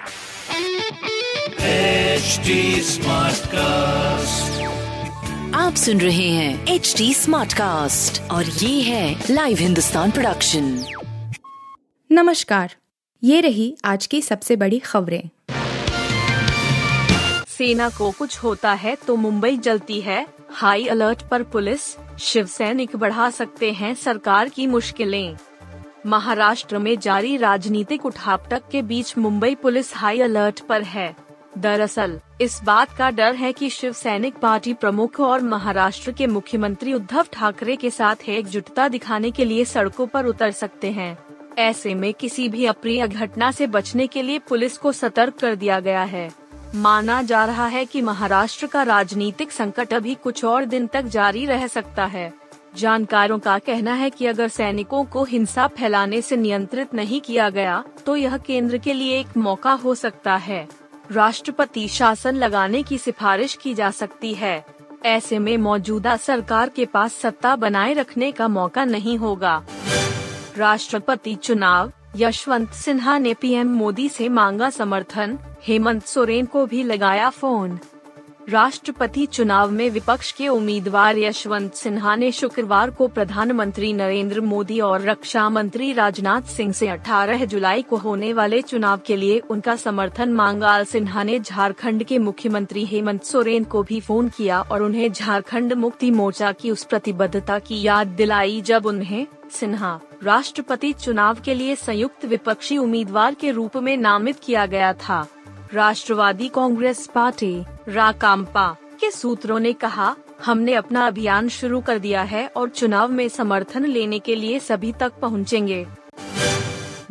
HD Smartcast. आप सुन रहे हैं एच डी स्मार्ट कास्ट और ये है लाइव हिंदुस्तान प्रोडक्शन नमस्कार ये रही आज की सबसे बड़ी खबरें। सेना को कुछ होता है तो मुंबई जलती है। हाई अलर्ट पर पुलिस शिव सैनिक बढ़ा सकते हैं सरकार की मुश्किलें। महाराष्ट्र में जारी राजनीतिक उठापटक के बीच मुंबई पुलिस हाई अलर्ट पर है। दरअसल, इस बात का डर है कि शिव सैनिक पार्टी प्रमुख और महाराष्ट्र के मुख्यमंत्री उद्धव ठाकरे के साथ एकजुटता दिखाने के लिए सड़कों पर उतर सकते हैं। ऐसे में किसी भी अप्रिय घटना से बचने के लिए पुलिस को सतर्क कर दिया गया है। माना जा रहा है कि महाराष्ट्र का राजनीतिक संकट अभी कुछ और दिन तक जारी रह सकता है। जानकारों का कहना है कि अगर सैनिकों को हिंसा फैलाने से नियंत्रित नहीं किया गया तो यह केंद्र के लिए एक मौका हो सकता है। राष्ट्रपति शासन लगाने की सिफारिश की जा सकती है। ऐसे में मौजूदा सरकार के पास सत्ता बनाए रखने का मौका नहीं होगा। राष्ट्रपति चुनाव, यशवंत सिन्हा ने पीएम मोदी से मांगा समर्थन, हेमंत सोरेन को भी लगाया फ़ोन। राष्ट्रपति चुनाव में विपक्ष के उम्मीदवार यशवंत सिन्हा ने शुक्रवार को प्रधानमंत्री नरेंद्र मोदी और रक्षा मंत्री राजनाथ सिंह से 18 जुलाई को होने वाले चुनाव के लिए उनका समर्थन मांगा। सिन्हा ने झारखंड के मुख्यमंत्री हेमंत सोरेन को भी फ़ोन किया और उन्हें झारखंड मुक्ति मोर्चा की उस प्रतिबद्धता की याद दिलाई जब उन्हें सिन्हा राष्ट्रपति चुनाव के लिए संयुक्त विपक्षी उम्मीदवार के रूप में नामित किया गया था। राष्ट्रवादी कांग्रेस पार्टी, राकाम्पा के सूत्रों ने कहा, हमने अपना अभियान शुरू कर दिया है और चुनाव में समर्थन लेने के लिए सभी तक पहुँचेंगे।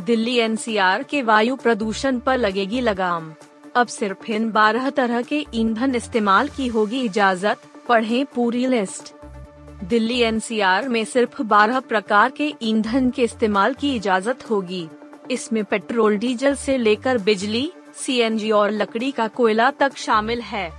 दिल्ली एनसीआर के वायु प्रदूषण पर लगेगी लगाम। अब सिर्फ़ इन बारह तरह के ईंधन इस्तेमाल की होगी इजाज़त, पढ़ें पूरी लिस्ट। दिल्ली एनसीआर में सिर्फ़ 12 प्रकार के ईंधन के इस्तेमाल की इजाज़त होगी। इसमें पेट्रोल, डीजल से लेकर बिजली सीएनजी और लकड़ी का कोयला तक शामिल है।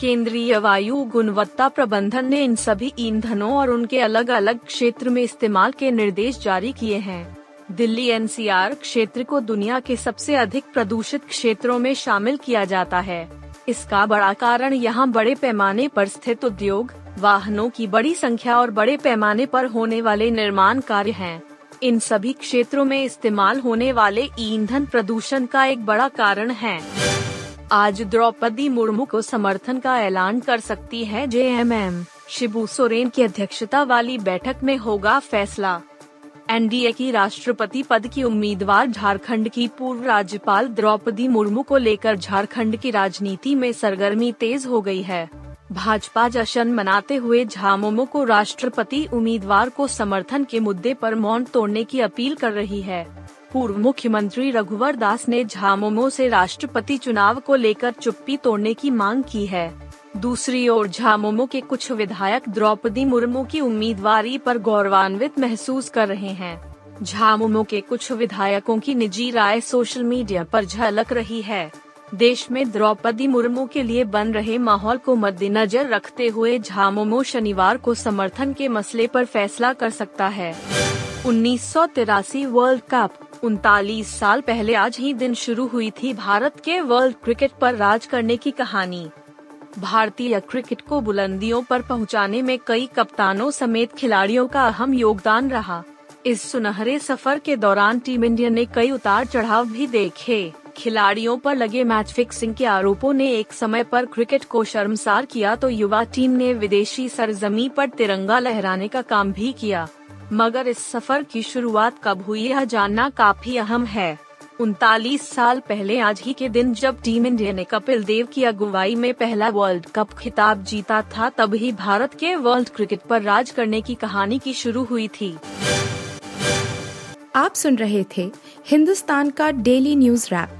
केंद्रीय वायु गुणवत्ता प्रबंधन ने इन सभी ईंधनों और उनके अलग अलग क्षेत्र में इस्तेमाल के निर्देश जारी किए हैं। दिल्ली एनसीआर क्षेत्र को दुनिया के सबसे अधिक प्रदूषित क्षेत्रों में शामिल किया जाता है। इसका बड़ा कारण यहाँ बड़े पैमाने पर स्थित उद्योग, वाहनों की बड़ी संख्या और बड़े पैमाने पर होने वाले निर्माण कार्य हैं। इन सभी क्षेत्रों में इस्तेमाल होने वाले ईंधन प्रदूषण का एक बड़ा कारण है। आज द्रौपदी मुर्मू को समर्थन का ऐलान कर सकती है जेएमएम। शिबू सोरेन की अध्यक्षता वाली बैठक में होगा फैसला। एनडीए की राष्ट्रपति पद की उम्मीदवार झारखंड की पूर्व राज्यपाल द्रौपदी मुर्मू को लेकर झारखंड की राजनीति में सरगर्मी तेज हो गई है। भाजपा जश्न मनाते हुए झामुमो को राष्ट्रपति उम्मीदवार को समर्थन के मुद्दे पर मौन तोड़ने की अपील कर रही है। पूर्व मुख्यमंत्री रघुवर दास ने झामुमो से राष्ट्रपति चुनाव को लेकर चुप्पी तोड़ने की मांग की है। दूसरी ओर झामुमो के कुछ विधायक द्रौपदी मुर्मू की उम्मीदवारी पर गौरवान्वित महसूस कर रहे हैं। झामुमो के कुछ विधायकों की निजी राय सोशल मीडिया पर झलक रही है। देश में द्रौपदी मुर्मू के लिए बन रहे माहौल को मद्देनजर रखते हुए झामुमो शनिवार को समर्थन के मसले पर फैसला कर सकता है। उन्नीस सौ तिरासी वर्ल्ड कप, उनतालीस साल पहले आज ही दिन शुरू हुई थी भारत के वर्ल्ड क्रिकेट पर राज करने की कहानी। भारतीय क्रिकेट को बुलंदियों पर पहुँचाने में कई कप्तानों समेत खिलाड़ियों का अहम योगदान रहा। इस सुनहरे सफ़र के दौरान टीम इंडिया ने कई उतार चढ़ाव भी देखे। खिलाड़ियों पर लगे मैच फिक्सिंग के आरोपों ने एक समय पर क्रिकेट को शर्मसार किया तो युवा टीम ने विदेशी सरजमी पर तिरंगा लहराने का काम भी किया। मगर इस सफ़र की शुरुआत कब हुई यह जानना काफ़ी अहम है। उनतालीस साल पहले आज ही के दिन जब टीम इंडिया ने कपिल देव की अगुवाई में पहला वर्ल्ड कप खिताब जीता था तब ही भारत के वर्ल्ड क्रिकेट पर राज करने की कहानी की शुरू हुई थी। आप सुन रहे थे हिंदुस्तान का डेली न्यूज़ रैप